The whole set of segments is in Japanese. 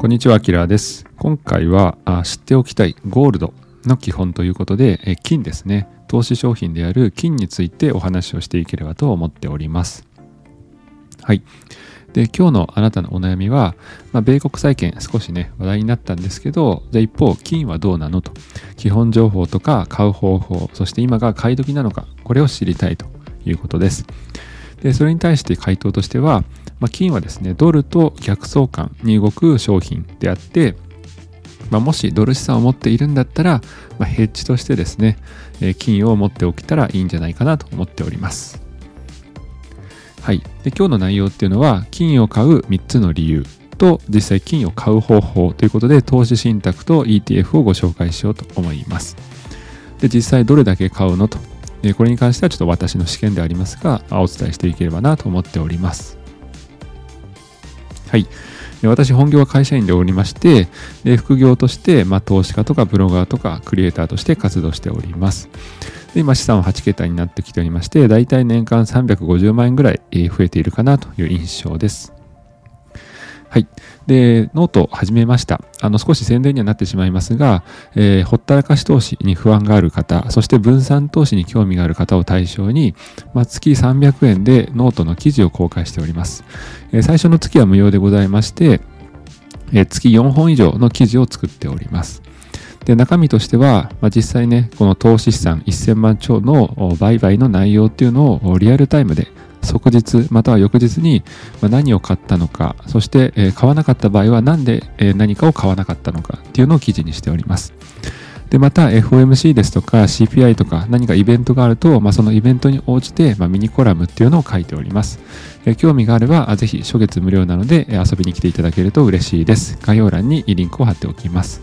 こんにちは、アキラーです。今回はあ知っておきたいゴールドの基本ということで、え金ですね、投資商品である金についてお話をしていければと思っております。はい。で、今日のあなたのお悩みは、まあ、米国債券少しね、話題になったんですけど、じゃあ一方、金はどうなのと、基本情報とか買う方法、そして今が買い時なのか、これを知りたいということです。で、それに対して回答としては、まあ、金はですね、ドルと逆相関に動く商品であって、まあ、もしドル資産を持っているんだったら、まあ、ヘッジとしてですね、えー金を持っておけたらいいんじゃないかなと思っております。はい。で、今日の内容っていうのは、金を買う3つの理由と、実際金を買う方法ということで、投資信託と ETF をご紹介しようと思います。で、実際どれだけ買うのと、えこれに関してはちょっと私の私見でありますが、お伝えしていければなと思っております。はい。私、本業は会社員でおりまして、で副業として、まあ、投資家とかブロガーとかクリエイターとして活動しております。で今、資産は8桁になってきておりまして、だいたい年間350万円ぐらい増えているかなという印象です。はい。で、ノートを始めました。あの、少し宣伝にはなってしまいますが、えーほったらかし投資に不安がある方、そして分散投資に興味がある方を対象に、まあ、月300円でノートの記事を公開しております。えー最初の月は無料でございまして、えー月4本以上の記事を作っております。で、中身としては、まあ、実際ね、この投資資産1000万超の売買の内容っていうのをリアルタイムで即日または翌日に何を買ったのか、そして、買わなかった場合は何で、何かを買わなかったのかっていうのを記事にしております。で、また FOMC ですとか CPI とか何かイベントがあると、まあ、そのイベントに応じて、まあ、ミニコラムっていうのを書いております。え興味があれば、ぜひ初月無料なので遊びに来ていただけると嬉しいです。概要欄にリンクを貼っておきます。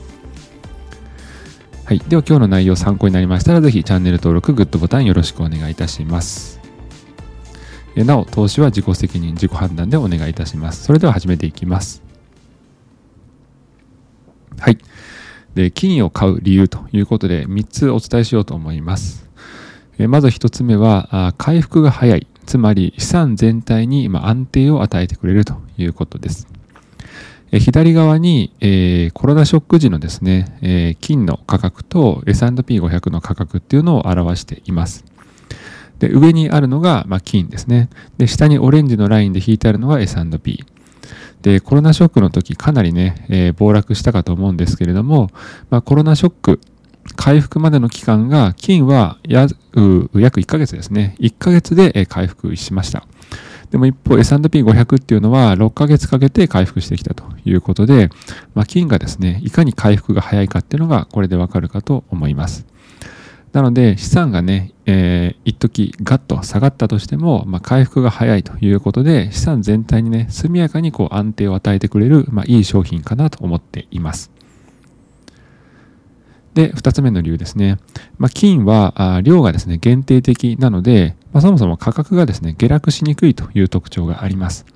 はい。では今日の内容参考になりましたら、ぜひチャンネル登録、グッドボタンよろしくお願いいたします。なお、投資は自己責任、自己判断でお願いいたします。それでは始めていきます。はい。で、金を買う理由ということで、3つお伝えしようと思います。まず1つ目は、回復が早い。つまり、資産全体に安定を与えてくれるということです。左側に、えーコロナショック時のですね、えー金の価格と S&P500 の価格っていうのを表しています。で、上にあるのが、まあ、金ですね。で、下にオレンジのラインで引いてあるのが S&P。で、コロナショックの時かなりね、えー暴落したかと思うんですけれども、まあ、コロナショック、回復までの期間が、金はやう約1ヶ月ですね。1ヶ月で回復しました。でも一方 S&P500 っていうのは6ヶ月かけて回復してきたということで、まあ、金がですね、いかに回復が早いかっていうのがこれでわかるかと思います。なので資産がね、えー、一時ガッと下がったとしても、まあ、回復が早いということで資産全体にね、速やかにこう安定を与えてくれる、まあ、いい商品かなと思っています。で、二つ目の理由ですね。まあ、金は量がですね、限定的なので、まあ、そもそも価格がですね、下落しにくいという特徴があります。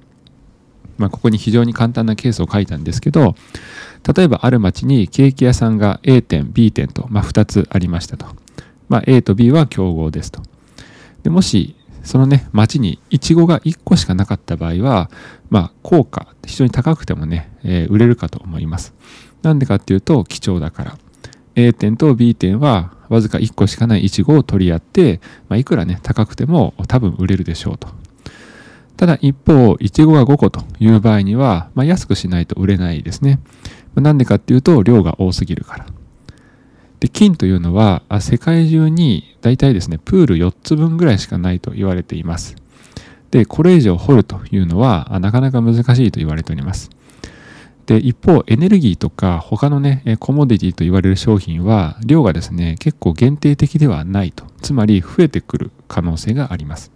まあ、ここに非常に簡単なケースを書いたんですけど、例えばある町にケーキ屋さんが A 店、B 店と、ま、2つありましたと。まあ、A と B は競合ですと。でもし、そのね、町にイチゴが1個しかなかった場合は、まあ、効果、非常に高くてもね、えー売れるかと思います。なんでかっていうと、貴重だから。A 店と B 店はわずか1個しかないイチゴを取り合って、まあ、いくらね、高くても多分売れるでしょうと。ただ一方、イチゴが5個という場合には、まあ、安くしないと売れないですね。なんでかっていうと、量が多すぎるから。で、金というのは、世界中に大体ですね、プール4つ分ぐらいしかないと言われています。で、これ以上掘るというのは、なかなか難しいと言われております。で、一方、エネルギーとか他のね、コモディティと言われる商品は、量がですね、結構限定的ではないと。つまり、増えてくる可能性があります。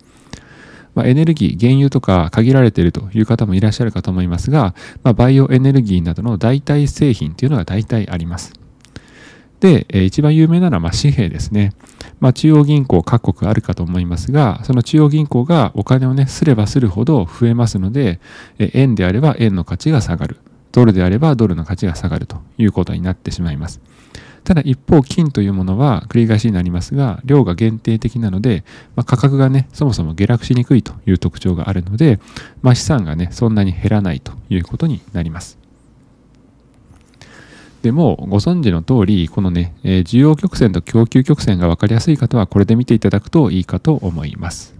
まあ、エネルギー、原油とか限られているという方もいらっしゃるかと思いますが、まあ、バイオエネルギーなどの代替製品というのが大体あります。で、えー一番有名なのはま紙幣ですね。まあ、中央銀行各国あるかと思いますが、その中央銀行がお金をね、すればするほど増えますので、え円であれば円の価値が下がる。ドルであればドルの価値が下がるということになってしまいます。ただ一方、金というものは繰り返しになりますが、量が限定的なので、まあ、価格がね、そもそも下落しにくいという特徴があるので、まあ、資産がね、そんなに減らないということになります。でもご存知の通りこのね、え、需要曲線と供給曲線が分かりやすい方はこれで見ていただくといいかと思います。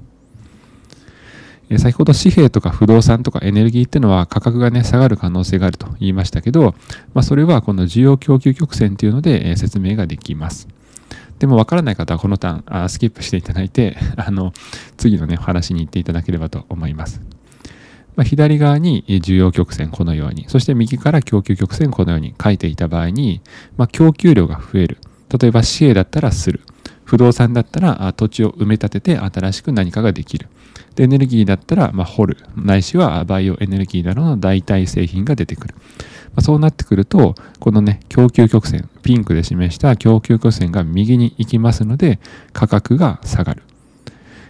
先ほど紙幣とか不動産とかエネルギーっていうのは価格がね下がる可能性があると言いましたけど、まあ、それはこの需要供給曲線っていうので、説明ができます。でも分からない方はこのターンあスキップしていただいて あの次のね話に行っていただければと思います。まあ、左側に需要曲線このように。そして右から供給曲線このように書いていた場合に、まあ、供給量が増える。例えば紙幣だったらする。不動産だったら土地を埋め立てて新しく何かができる。でエネルギーだったら、まあ、掘る。ないしはバイオエネルギーなどの代替製品が出てくる、まあ、そうなってくるとこのね供給曲線ピンクで示した供給曲線が右に行きますので価格が下がる。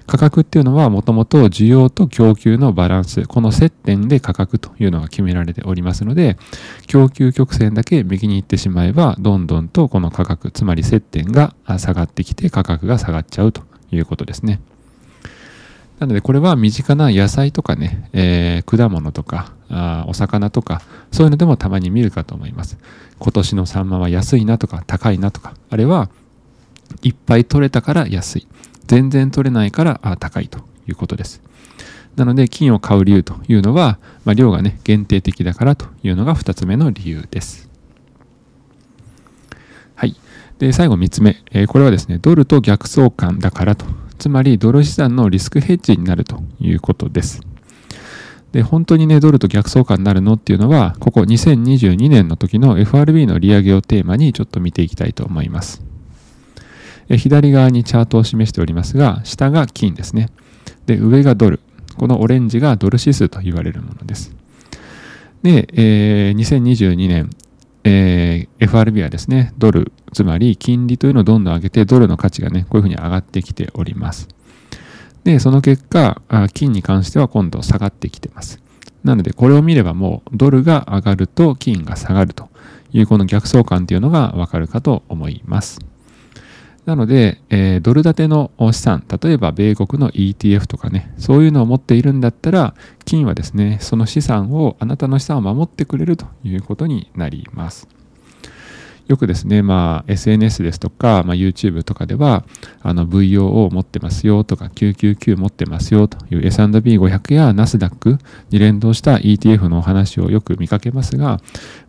価格っていうのはもともと需要と供給のバランス、この接点で価格というのが決められておりますので、供給曲線だけ右に行ってしまえば、どんどんとこの価格、つまり接点が下がってきて価格が下がっちゃうということですね。なのでこれは身近な野菜とかね、えー、果物とかあお魚とかそういうのでもたまに見るかと思います。今年のサンマは安いなとか高いなとかあれはいっぱい取れたから安い。全然取れないから高いということです。なので金を買う理由というのは、まあ、量がね限定的だからというのが2つ目の理由です。はい。で、最後3つ目。えー、これはですね、ドルと逆相関だからと。つまり、ドル資産のリスクヘッジになるということです。で、本当にね、ドルと逆相関になるのっていうのは、ここ2022年の時の FRB の利上げをテーマにちょっと見ていきたいと思います。左側にチャートを示しておりますが、下が金ですね。で、上がドル。このオレンジがドル指数と言われるものです。で、えー、2022年、えー、FRB はですね、ドル、つまり金利というのをどんどん上げて、ドルの価値がね、こういうふうに上がってきております。で、その結果、金に関しては今度下がってきてます。なので、これを見ればもう、ドルが上がると金が下がるという、この逆相関というのがわかるかと思います。なので、えー、ドル建ての資産、例えば米国の ETF とかね、そういうのを持っているんだったら、金はですね、その資産を、あなたの資産を守ってくれるということになります。よくですね、まあ、SNS ですとか、まあ、YouTube とかでは、あの VOO を持ってますよとか、999持ってますよという S&P500 やナスダックに連動した ETF のお話をよく見かけますが、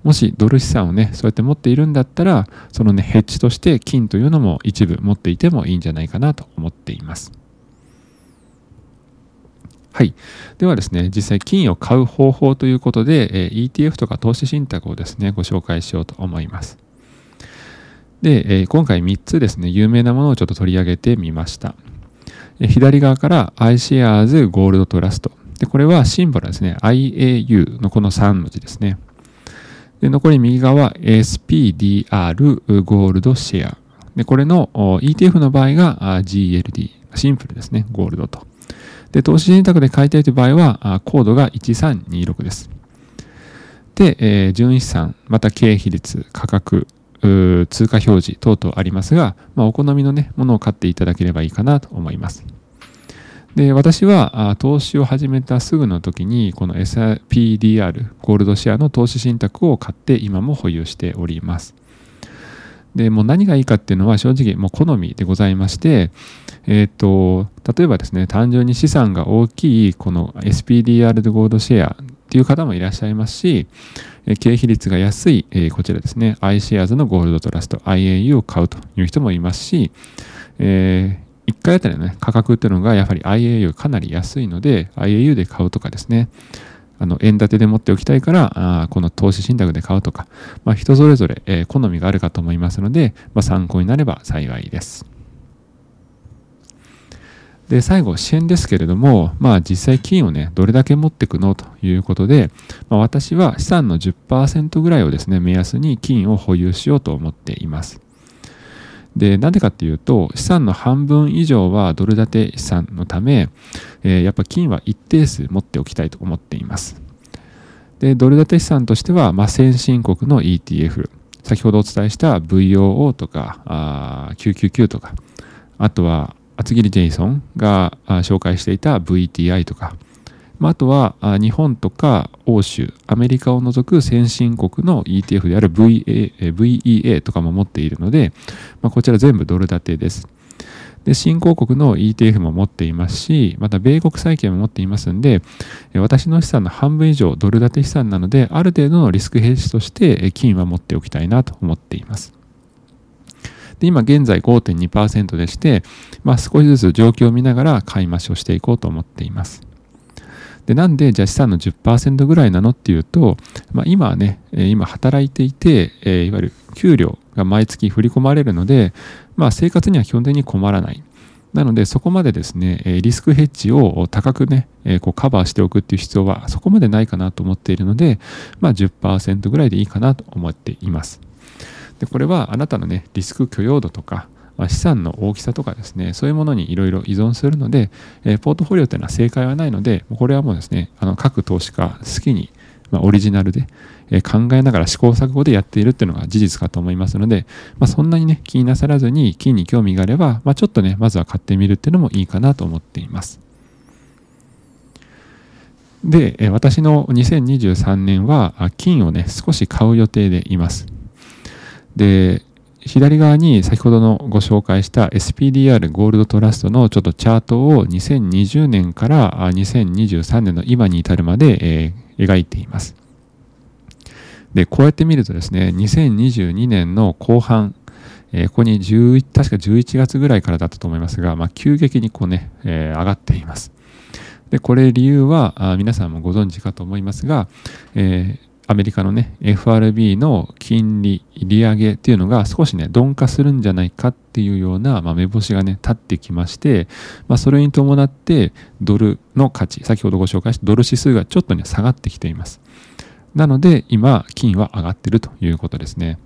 もしドル資産をね、そうやって持っているんだったら、そのね、ヘッジとして金というのも一部持っていてもいいんじゃないかなと思っています。はい。ではですね、実際金を買う方法ということで、ETF とか投資信託をですね、ご紹介しようと思います。で、えー、今回3つですね、有名なものをちょっと取り上げてみました。え左側から iShares Gold Trust。で、これはシンボルですね。IAU のこの3文字ですね。で、残り右側 SPDR Gold Share。で、これの ETF の場合が GLD。シンプルですね。ゴールドと。で、投資信託で買いたいという場合は、コードが1326です。で、えー、純資産、また経費率、価格、通貨表示等々ありますが、まあ、お好みのね、ものを買っていただければいいかなと思います。で、私は投資を始めたすぐの時に、この SPDR、ゴールドシェアの投資信託を買って今も保有しております。で、もう何がいいかっていうのは正直もう好みでございまして、えっ、ー、と、例えばですね、単純に資産が大きいこの SPDR ゴールドシェアっていう方もいらっしゃいますし、経費率が安い、えこちらですね、iShares のゴールドトラスト IAU を買うという人もいますし、えー、1回あたりの、ね、価格っていうのがやはり IAU かなり安いので、IAU で買うとかですね、あの円建てで持っておきたいからあこの投資信託で買うとか、まあ、人それぞれ、え、好みがあるかと思いますので、まあ、参考になれば幸いです。で、最後、支援ですけれども、まあ実際金をね、どれだけ持っていくのということで、まあ、私は資産の10%ぐらいをですね、目安に金を保有しようと思っています。で、なんでかっていうと、資産の半分以上はドル建て資産のため、えー、やっぱ金は一定数持っておきたいと思っています。で、ドル建て資産としては、まあ、先進国の ETF、先ほどお伝えした VOO とか、あ999とか、あとは厚切りジェイソンが紹介していた VTI とか、まあ、あとは日本とか欧州、アメリカを除く先進国の ETF である VA VEA とかも持っているので、まあ、こちら全部ドル建てです。で、新興国の ETF も持っていますし、また米国債券も持っていますんで、私の資産の半分以上ドル建て資産なので、ある程度のリスクヘッジとして金は持っておきたいなと思っています。で今現在5.2%でして、まあ、少しずつ状況を見ながら買い増しをしていこうと思っています。で、なんで、じゃあ資産の10%ぐらいなのっていうと、まあ、今はね、今働いていて、えいわゆる給料が毎月振り込まれるので、まあ、生活には基本的に困らない。なので、そこまでですね、リスクヘッジを高くね、こうカバーしておくっていう必要はそこまでないかなと思っているので、まあ10%ぐらいでいいかなと思っています。で、これはあなたのね、リスク許容度とか、まあ、資産の大きさとかですね、そういうものにいろいろ依存するので、えー、ポートフォリオというのは正解はないので、これはもうですね、あの各投資家好きに、まあ、オリジナルで、えー、考えながら試行錯誤でやっているっていうのが事実かと思いますので、まあ、そんなにね、気になさらずに金に興味があれば、まあ、ちょっとね、まずは買ってみるっていうのもいいかなと思っています。で、私の2023年は金をね、少し買う予定でいます。で、左側に先ほどのご紹介した SPDR ゴールドトラストのちょっとチャートを2020年から2023年の今に至るまで、えー、描いています。で、こうやって見るとですね、2022年の後半、えー、ここに11確か11月ぐらいからだったと思いますが、まあ、急激にこうね、えー、上がっています。で、これ理由はあ皆さんもご存知かと思いますが、えー、アメリカのね、FRB の金利、利上げっていうのが少しね、鈍化するんじゃないかっていうような、まあ、目星がね、立ってきまして、まあ、それに伴って、ドルの価値、先ほどご紹介したドル指数がちょっとね、下がってきています。なので、今、金は上がってるということですね。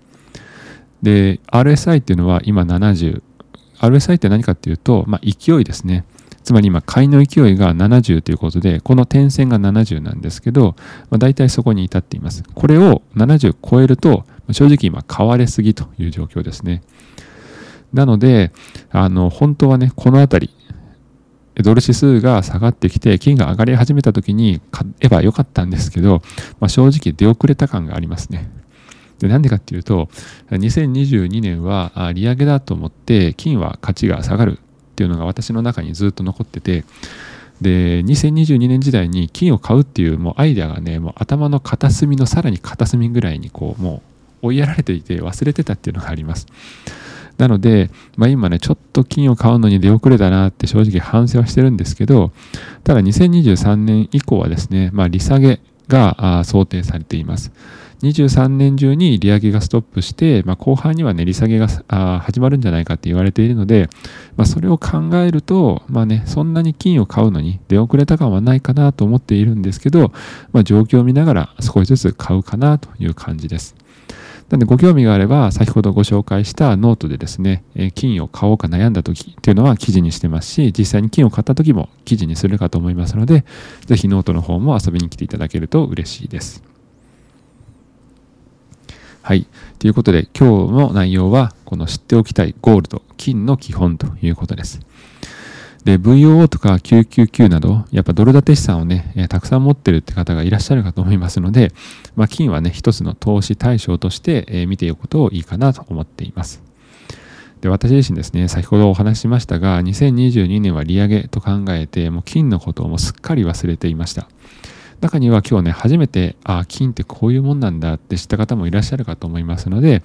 で、RSI っていうのは今70。RSI って何かっていうと、まあ、勢いですね。つまり今、買いの勢いが70ということで、この点線が70なんですけど、まあ、大体そこに至っています。これを70超えると、正直今、買われすぎという状況ですね。なので、あの、本当はね、このあたり、ドル指数が下がってきて、金が上がり始めた時に買えばよかったんですけど、まあ、正直出遅れた感がありますね。なんでかっていうと、2022年は利上げだと思って、金は価値が下がるっていうのが私の中にずっと残っててで2022年時代に金を買うっていうもうアイデアがねもう頭の片隅のさらに片隅ぐらいにこうもう追いやられていて忘れてたっていうのがあります。なので、まあ、今ねちょっと金を買うのに出遅れたなって正直反省はしてるんですけどただ2023年以降はですね、まあ、利下げが想定されています。23年中に利上げがストップして、まあ、後半にはね、利下げが始まるんじゃないかって言われているので、まあ、それを考えると、まあね、そんなに金を買うのに出遅れた感はないかなと思っているんですけど、まあ、状況を見ながら少しずつ買うかなという感じです。なので、ご興味があれば、先ほどご紹介したノートでですね、金を買おうか悩んだ時っていうのは記事にしてますし、実際に金を買った時も記事にするかと思いますので、ぜひノートの方も遊びに来ていただけると嬉しいです。はい。ということで、今日の内容は、この知っておきたいゴールド、金の基本ということです。で、VOO とか999など、やっぱドル建て資産をね、えたくさん持ってるって方がいらっしゃるかと思いますので、まあ、金はね、一つの投資対象として、え見ておくことをいいかなと思っています。で、私自身ですね、先ほどお話ししましたが、2022年は利上げと考えて、もう金のことをもうすっかり忘れていました。中には今日ね、初めて、あ、金ってこういうもんなんだって知った方もいらっしゃるかと思いますので、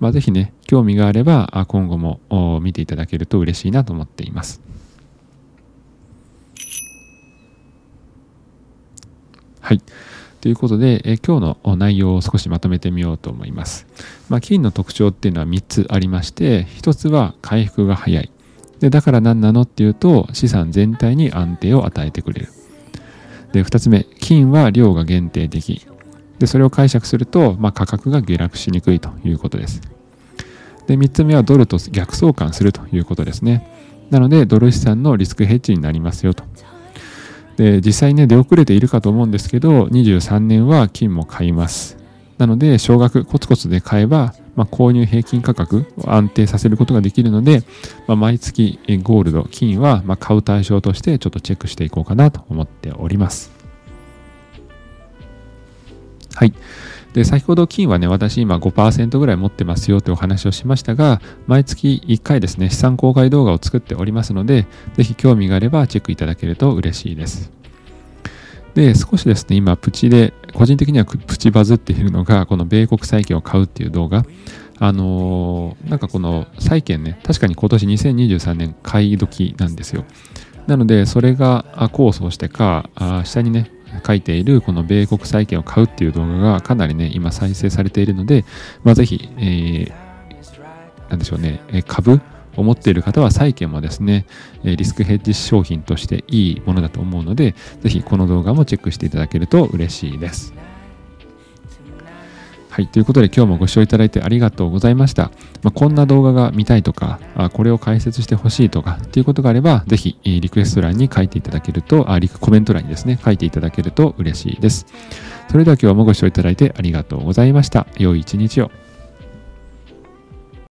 まあ、ぜひね、興味があれば、今後も見ていただけると嬉しいなと思っています。はい。ということで、え今日の内容を少しまとめてみようと思います。まあ、金の特徴っていうのは3つありまして、1つは回復が早い。でだから何なのっていうと、資産全体に安定を与えてくれる。で、2つ目、金は量が限定的。で、それを解釈すると、まあ、価格が下落しにくいということです。で、3つ目はドルと逆相関するということですね。なので、ドル資産のリスクヘッジになりますよと。で、実際ね、出遅れているかと思うんですけど、23年は金も買います。なので、少額コツコツで買えば、まあ、購入平均価格を安定させることができるので、まあ、毎月ゴールド、金はま買う対象としてちょっとチェックしていこうかなと思っております。はい。で、先ほど金はね、私今5%ぐらい持ってますよというお話をしましたが、毎月1回ですね、資産公開動画を作っておりますので、ぜひ興味があればチェックいただけると嬉しいです。で、少しですね、今、プチで、個人的にはプチバズっているのが、この米国債券を買うっていう動画。あのー、なんかこの債券ね、確かに今年2023年買い時なんですよ。なので、それが構想してか、下にね、書いているこの米国債券を買うっていう動画がかなりね、今再生されているので、まあ、ぜひ、えー、なんでしょうね、株を持っている方は債券もですね、リスクヘッジ商品としていいものだと思うので、ぜひこの動画もチェックしていただけると嬉しいです。はい。ということで今日もご視聴いただいてありがとうございました。まあ、こんな動画が見たいとか、あこれを解説してほしいとかっていうことがあれば、ぜひリクエスト欄に書いていただけると、あリコメント欄にですね、書いていただけると嬉しいです。それでは今日もご視聴いただいてありがとうございました。良い一日を。